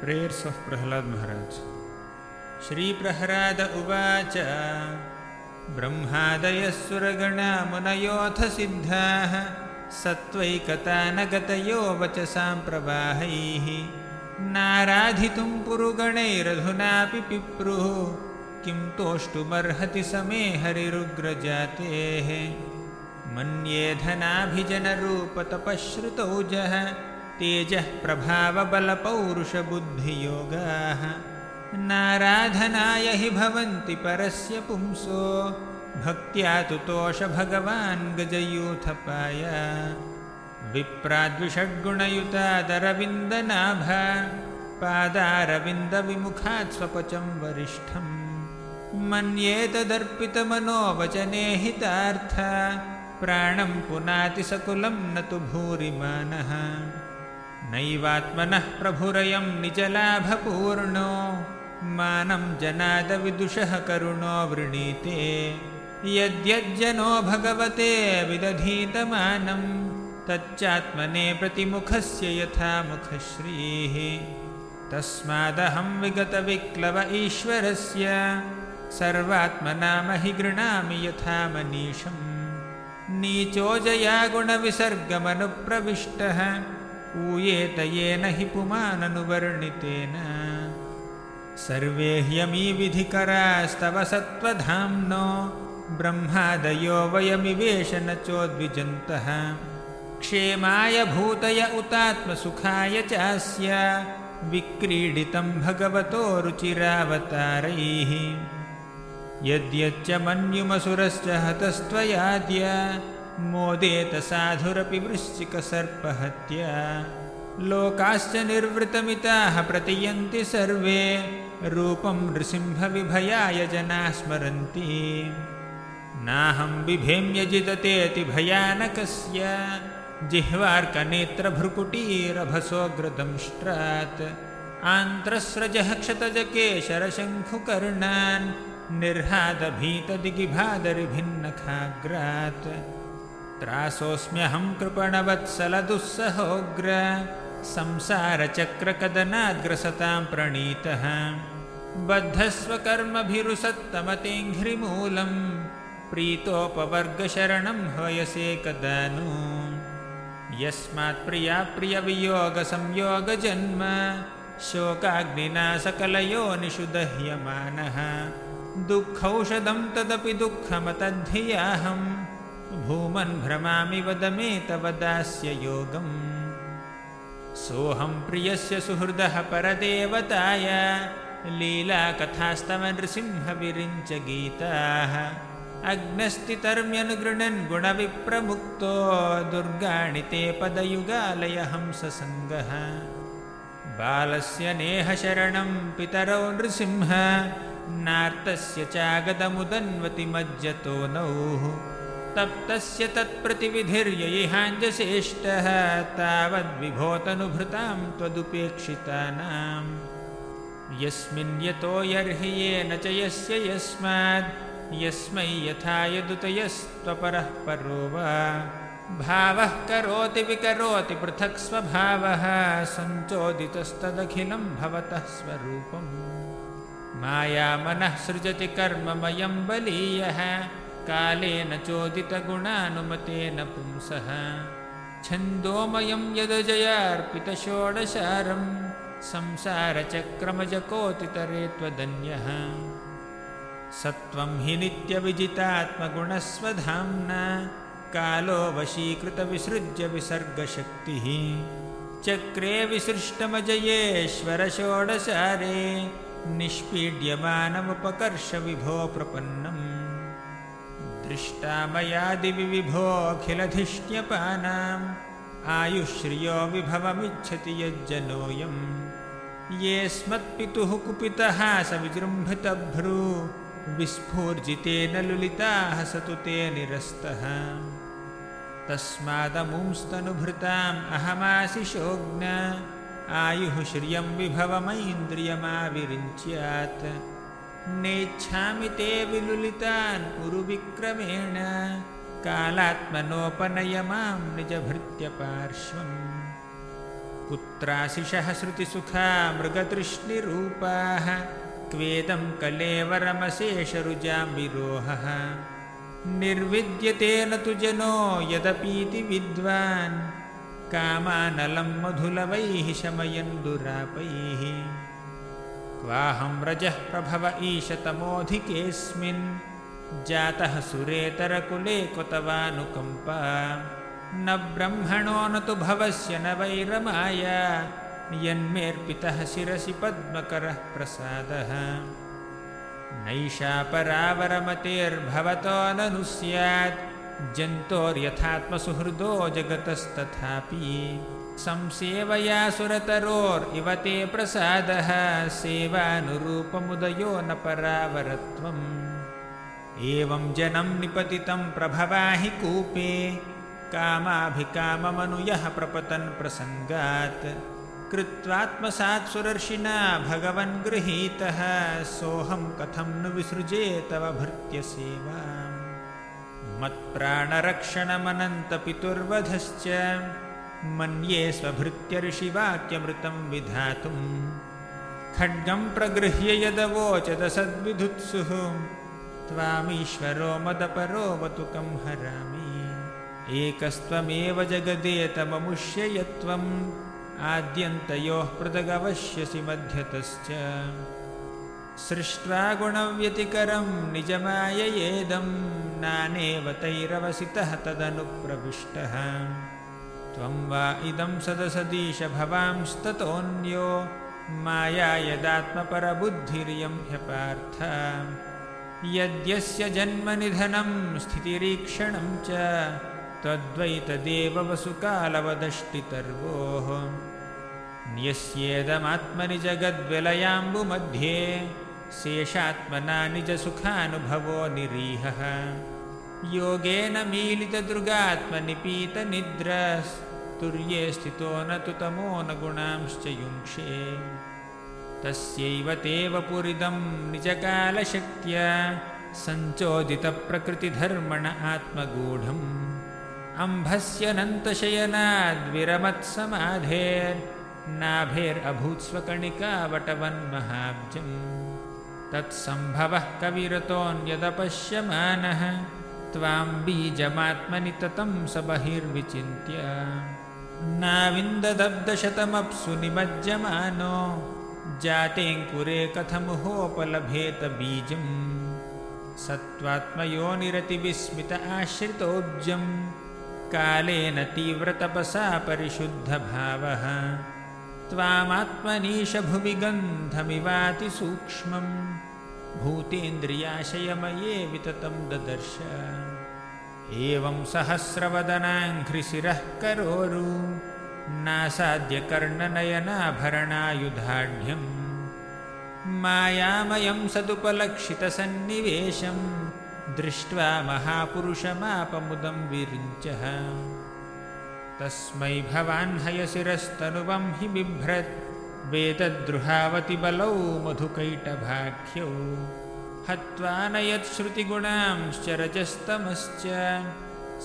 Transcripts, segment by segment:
Prayers of Prahlad महाराज श्रीप्रह्लाद उवाच ब्रह्मादयः सुरगणामुनयोऽथ सिद्धाः सत्त्वैकतानगतयो वचसां प्रवाहैः नाराधितुं पुरुगणैरधुनापि पिप्रुः किं तोष्टुमर्हति समे हरिरुग्रजातेः मन्ये धनाभिजनरूपतपश्रुतौजः तेजः प्रभावबलपौरुषबुद्धियोगाः। नाराधनाय हि भवन्ति परस्य पुंसो। भक्त्या तु तोष भगवान् गजयूथपाय। विप्राद्विषड्गुणयुतादरविन्दनाभा। पादारविन्दविमुखात् स्वपचं वरिष्ठम्। मन्येतदर्पितमनोवचने हितार्थ। प्राणं पुनातिसकुलं न तु भूरिमानः नैवात्मनः प्रभुरयं निजलाभपूर्णो मानं जनादविदुषः करुणो वृणीते यद्यज्जनो भगवते विदधीतमानं तच्चात्मने प्रतिमुखस्य यथा मुखश्रीः तस्मादहं विगतविक्लव ईश्वरस्य सर्वात्मना हि गृणामि यथा मनीषम् नीचो जया गुणविसर्गमनुप्रविष्टः ऊयेत येन हि पुमाननुवर्णितेन सर्वे ह्यमी विधिकरास्तव सत्त्वधाम्नो ब्रह्मादयो वयमिवेश न चोद्विजन्तः क्षेमाय भूतय उतात्मसुखाय चास्य विक्रीडितं भगवतो रुचिरावतारैः यद्यच्च मन्युमसुरश्च हतस्त्वयाद्य मोदेत साधुरपि वृश्चिकसर्पहत्या। लोकाश्च निर्वृतमिताः प्रतियन्ति सर्वे। रूपं नृसिंहविभयाय जनाः स्मरन्ति। नाहं बिभेम्यजिदतेति भयानकस्य। जिह्वार्कनेत्रभ्रुकुटीरभसोऽग्रदंष्ट्रात्। आन्त्रस्रजः क्षतजकेशरशङ्खुकर्णान् निर्हादभीतदिगिभादरिभिन्नखाग्रात् त्रासोऽस्म्यहं कृपणवत्सलदुःसहोग्र संसारचक्रकदनाद्ग्रसतां प्रणीतः। बद्धस्वकर्मभिरुसत्तमतेऽङ्घ्रिमूलं प्रीतोपवर्गशरणं हयसे कदा नु यस्मात्प्रियाप्रियवियोगसंयोगजन्म शोकाग्निना सकलयोनिषु दह्यमानः दुःखौषधं तदपि दुःखमतद्धियाहं भूमन् भ्रमामि वद मे तव दास्य योगम्। सोऽहं प्रियस्य सुहृदः परदेवताय। लीलाकथास्तव नृसिंहविरिञ्च गीताः। अग्नस्तितर्म्यनुगृणन् गुणविप्रमुक्तो। दुर्गाणि ते पदयुगालय हंससङ्गः। बालस्य नेहशरणं पितरौ नृसिंह। नार्तस्य चागदमुदन्वति मज्जतो नौः तप्तस्य तत्प्रतिविधिर्ययिहाञ्जसेष्टः तावद्विभोतनुभृतां त्वदुपेक्षितानाम्। यस्मिन् यतो यर्हि येन च यस्य यस्माद् यस्मै यथा यदुतयस्त्वपरः परो वा भावः करोति विकरोति पृथक् स्वभावः सञ्चोदितस्तदखिलं भवतः स्वरूपम्। मायामनः सृजति कर्ममयं बलीयः कालेन चोदितगुणानुमतेन पुंसः। छन्दोमयं यदजयार्पितषोडशारं संसारचक्रमजकोतितरे त्वदन्यः सत्त्वं हि नित्यविजितात्मगुणस्वधाम्ना कालो वशीकृतविसृज्य विसर्गशक्तिः चक्रे विसृष्टमजयेश्वरषोडशारे निष्पीड्यमानमुपकर्ष विभो प्रपन्नम् दृष्टा मयादिविभोऽखिलधिष्ण्यपानाम् आयुश्रियो विभवमिच्छति यज्जनोऽयम्। ये स्मत्पितुः कुपितः स विजृम्भितभ्रू। विस्फूर्जितेन लुलिताः स तु ते निरस्तः। तस्मादमुंस्तनुभृताम् अहमाशिशोऽग्न आयुः श्रियं विभवमैन्द्रियमाविरिञ्च्यात् नेच्छामि ते विलुलितान् उरुविक्रमेण कालात्मनोपनय मां निजभृत्यपार्श्वम् कुत्राशिषः श्रुतिसुखा मृगतृष्णिरूपाः। क्वेदं कलेवरमशेषरुजाम्बिरोहः। निर्विद्यतेन तु जनो यदपीति विद्वान्। कामानलं मधुलवैः शमयन् दुरापैः क्वाहं रजः प्रभव ईशतमोऽधिकेऽस्मिन्। जातः सुरेतरकुले कुतवानुकम्पा। न ब्रह्मणो न तु भवस्य न वैरमाया। यन्मेऽर्पितः शिरसि पद्मकरः प्रसादः। नैषा परावरमतेर्भवतो ननु स्यात्। जन्तोर्यथात्मसुहृदो जगतस्तथापि संसेवया सुरतरोरिव ते प्रसादः सेवानुरूपमुदयो न परावरत्वम् एवं जनं निपतितं प्रभवाहि कूपे कामाभिकाममनुयः प्रपतन् प्रसङ्गात्। कृत्वात्मसात् सुरर्षिणा भगवन् गृहीतः सोऽहं कथं नु विसृजे तव भृत्यसेवा मत्प्राणरक्षणमनन्तपितुर्वधश्च मन्ये स्वभृत्यऋषिवाक्यमृतं विधातुं खड्गं प्रगृह्य यदवोचदसद्विधुत्सुः त्वामीश्वरो मदपरोवतुकं हरामि। एकस्त्वमेव जगदे तममुष्य यत्त्वम्। आद्यन्तयोः पृथगवश्यसि मध्यतश्च। सृष्ट्वा गुणव्यतिकरं निजमाययेदं। नानेव तैरवसितः तदनुप्रविष्टः त्वं वा इदं सदसदीश भवांस्ततोऽन्यो माया यदात्मपरबुद्धिरियं ह्यपार्थ यद्यस्य जन्मनिधनं स्थितिरीक्षणं च त्वद्वैतदेव वसुकालवदष्टितर्वोः न्यस्येदमात्मनि जगद्विलयाम्बुमध्ये शेषात्मना निजसुखानुभवो निरीहः योगेन मीलितदृगात्मनिपीतनिद्रस्तुर्ये स्थितो न तु तमो न गुणांश्च युङ्क्षे। तस्यैव तेव पुरिदं निजकालशक्त्या सञ्चोदितप्रकृतिधर्मण आत्मगूढम्। अम्भस्य तत्सम्भवः कविरतोऽन्यदपश्यमानः त्वां बीजमात्मनि ततं स बहिर्विचिन्त्य नाविन्ददब्दशतमप्सु निमज्जमानो जातेऽङ्कुरे कथमुहोपलभेत बीजम्। सत्त्वात्मयोनिरतिविस्मित आश्रितोऽब्जम् कालेन तीव्रतपसा परिशुद्धभावः। त्वामात्मनीशभुवि गन्धमिवातिसूक्ष्मं भूतेन्द्रियाशयमये विततं ददर्श। एवं सहस्रवदनाङ्घ्रिशिरः करोरु। नासाद्यकर्णनयनाभरणायुधाढ्यम् मायामयं सदुपलक्षितसन्निवेशम् दृष्ट्वा महापुरुषमापमुदं विरिञ्चः। तस्मै भवान् हयशिरस्तनुवं हि बिभ्रत् वेदद्रुहावतिबलौ मधुकैटभाख्यौ। हत्वा नयत्श्रुतिगुणांश्च रजस्तमश्च।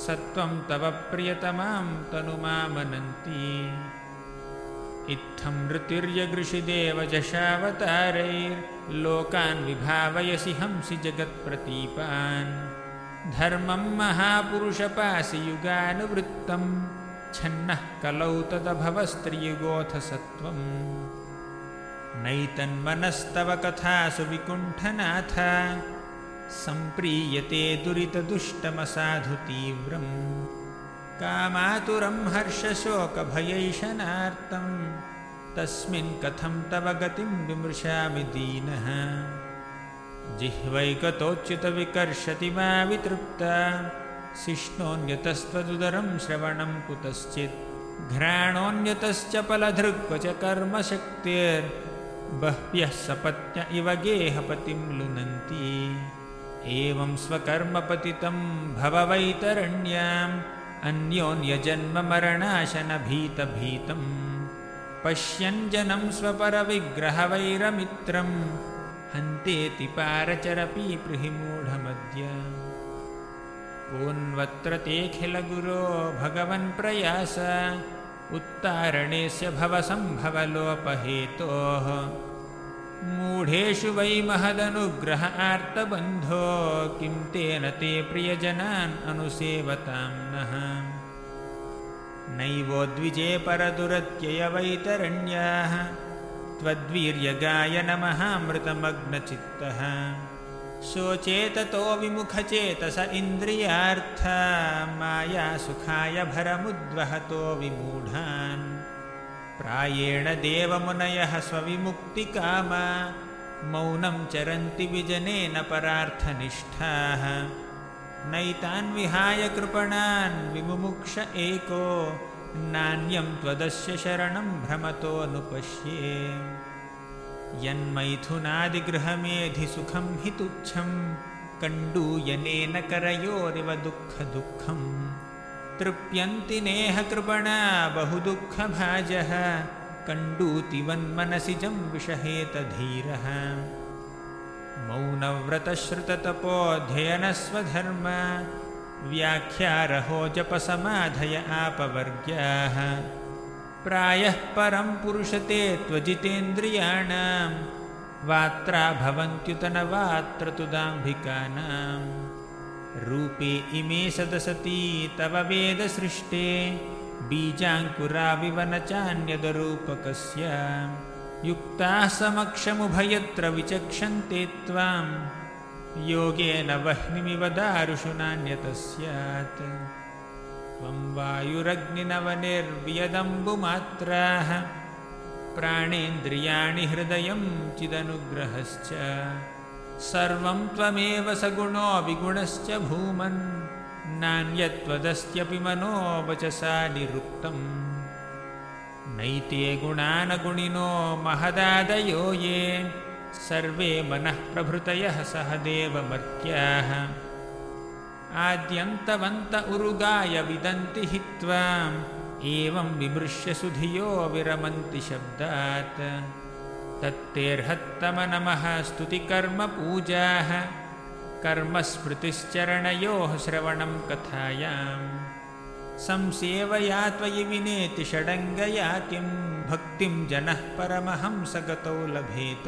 सत्त्वं तव प्रियतमां तनुमामनन्ति इत्थं नृतिर्यगृषिदेवजशावतारैर्लोकान् विभावयसि हंसि जगत्प्रतीपान्। धर्मं महापुरुषपासि युगानुवृत्तं छन्नः कलौ तदभवस्त्रियुगोऽथ सत्त्वम् नैतन्मनस्तव कथासु विकुण्ठनाथ सम्प्रीयते दुरितदुष्टमसाधु तीव्रम् कामातुरं हर्षशोकभयैषनार्तं तस्मिन् कथं तव गतिं विमृशामि दीनः। जिह्वैकतोच्युतविकर्षति मा वितृप्ता शिष्णोऽन्यतस्त्वदुदरं श्रवणं कुतश्चित् घ्राणोऽन्यतश्च फलधृक्व च कर्मशक्तिर्बह्व्यः सपत्य इव गेहपतिं लुनन्ति। एवं स्वकर्मपतितं भववैतरण्याम् अन्योन्यजन्ममरणाशनभीतभीतं। पश्यञ्जनं स्वपरविग्रहवैरमित्रं हन्तेति पारचरपीपृहिमूढमद्य कोन्वत्र तेऽखिलगुरो भगवन्प्रयास उत्तारणेस्य भवसम्भवलोपहेतोः मूढेषु वै महदनुग्रह आर्तबन्धो किं तेन ते प्रियजनान् अनुसेवतां नः। नैवोद्विजे परदुरत्ययवैतरण्याः त्वद्वीर्यगायनमहामृतमग्नचित्तः शोचेततो विमुखचेतस इन्द्रियार्था माया सुखाय भरमुद्वहतो विमूढान्। प्रायेण देवमुनयः स्वविमुक्तिकामा मौनं चरन्ति विजनेन परार्थनिष्ठाः। नैतान् विहाय कृपणान् विमुमुक्ष एको नान्यं त्वदस्य शरणं भ्रमतोऽनुपश्ये यन्मैथुनादिगृहमेधिसुखं हि तुच्छं कण्डूयनेन करयोरिव दुःखदुःखम्। तृप्यन्ति नेहकृपणा बहुदुःखभाजः कण्डूतिवन्मनसिजं विषहेतधीरः। मौनव्रतश्रुततपोऽध्ययनस्वधर्म व्याख्यारहो जपसमाधय आपवर्ग्याः प्रायः परं पुरुषते त्वजितेन्द्रियाणां वात्रा भवन्त्युतनवात्र तु दाम्भिकानां रूपे इमे सदसती तव वेदसृष्टे बीजाङ्कुराविव न चान्यदरूपकस्य युक्ताः समक्षमुभयत्र विचक्षन्ते त्वां योगेन वह्निमिव दारुषु नान्यतः स्यात् त्वं वायुरग्निनवनिर्व्यदम्बुमात्राः प्राणेन्द्रियाणि हृदयं चिदनुग्रहश्च। सर्वं त्वमेव सगुणो विगुणश्च भूमन् नान्यत्वदस्त्यपि मनो वचसा निरुक्तम्। नैते गुणानगुणिनो महदादयो ये सर्वे मनः प्रभृतयः सह देवमर्त्याः आद्यन्तवन्त उरुगाय विदन्ति हि त्वाम् एवं विमृश्य सुधियो विरमन्ति शब्दात्। तत्तेऽर्हत्तमनमः स्तुतिकर्मपूजाः कर्मस्मृतिश्चरणयोः श्रवणं कथायाम्। संसेवया त्वयि विनेति षडङ्गया किं भक्तिं जनः परमहंसगतौ लभेत